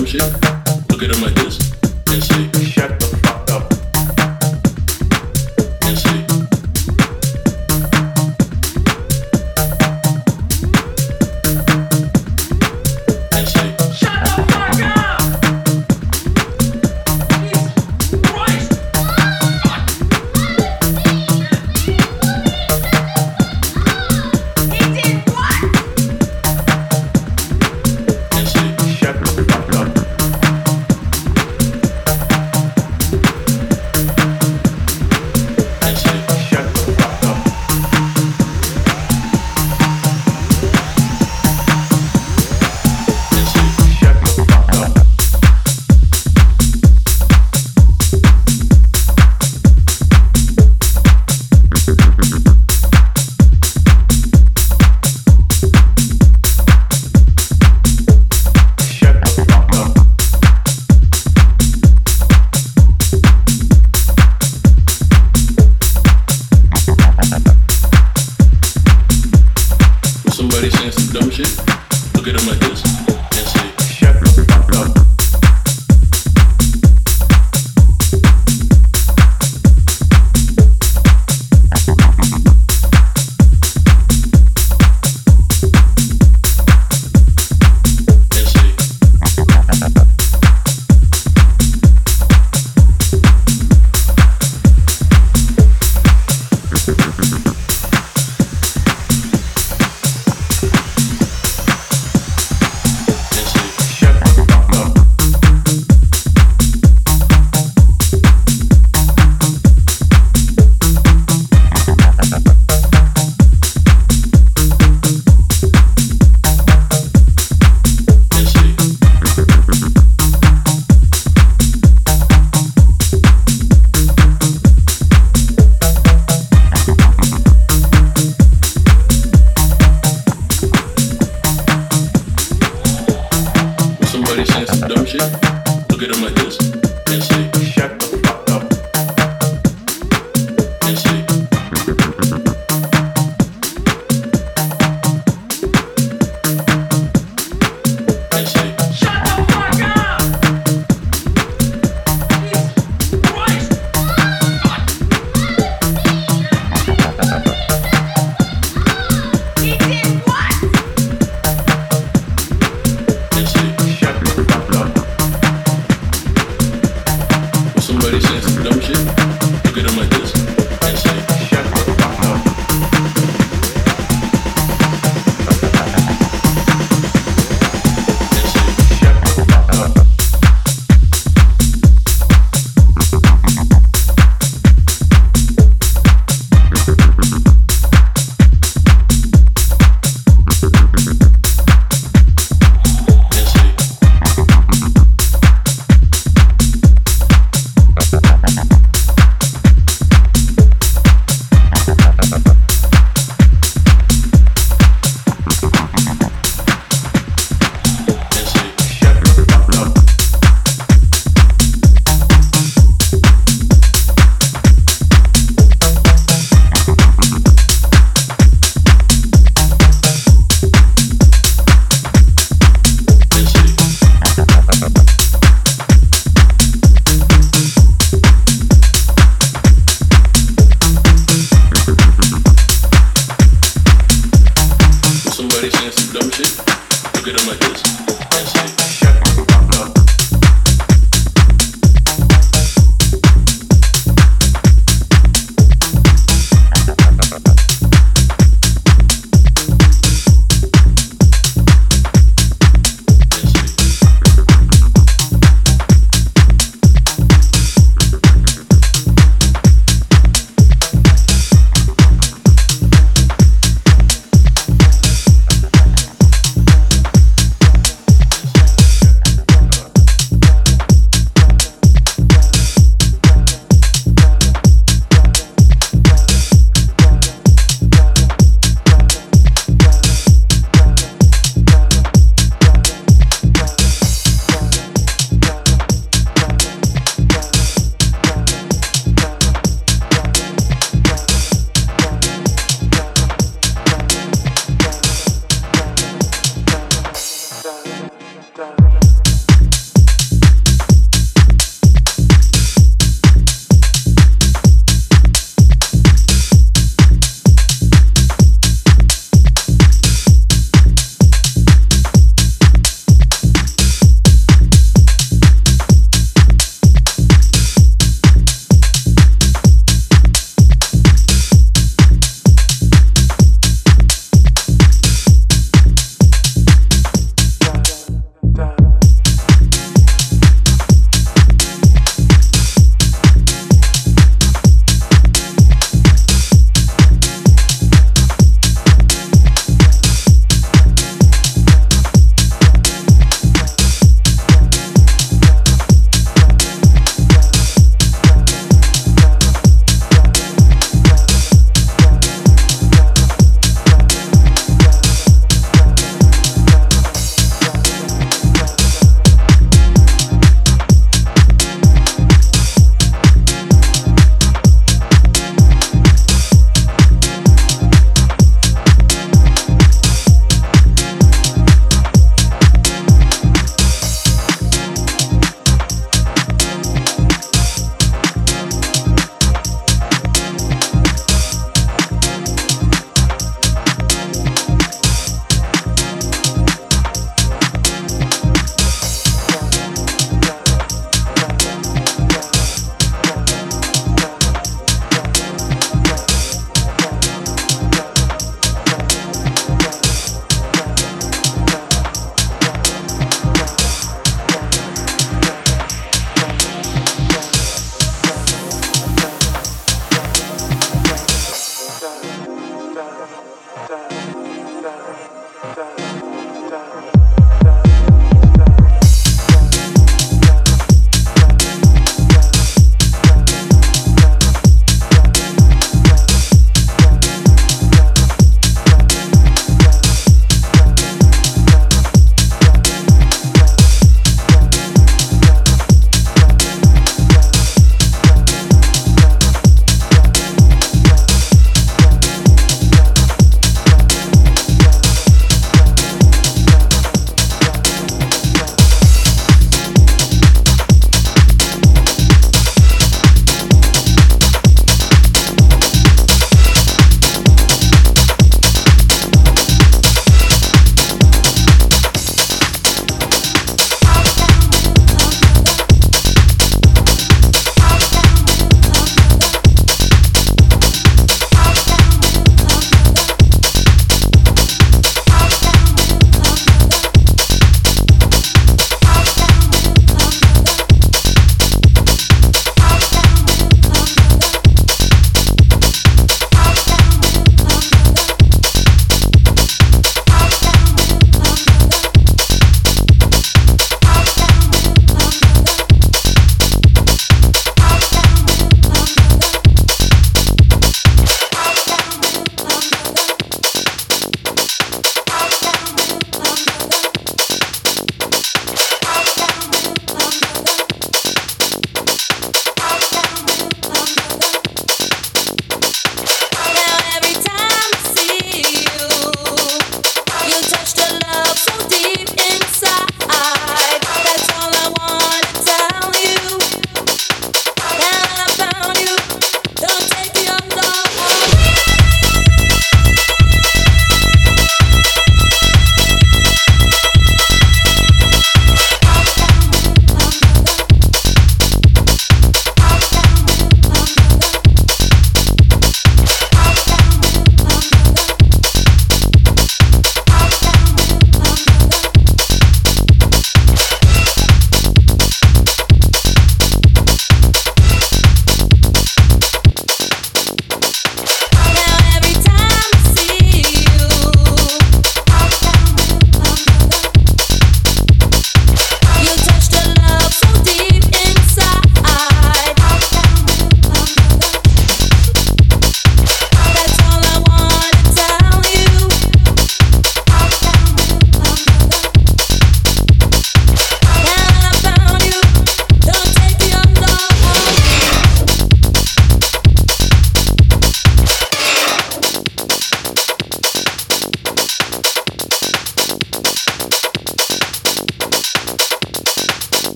look at them like this and say,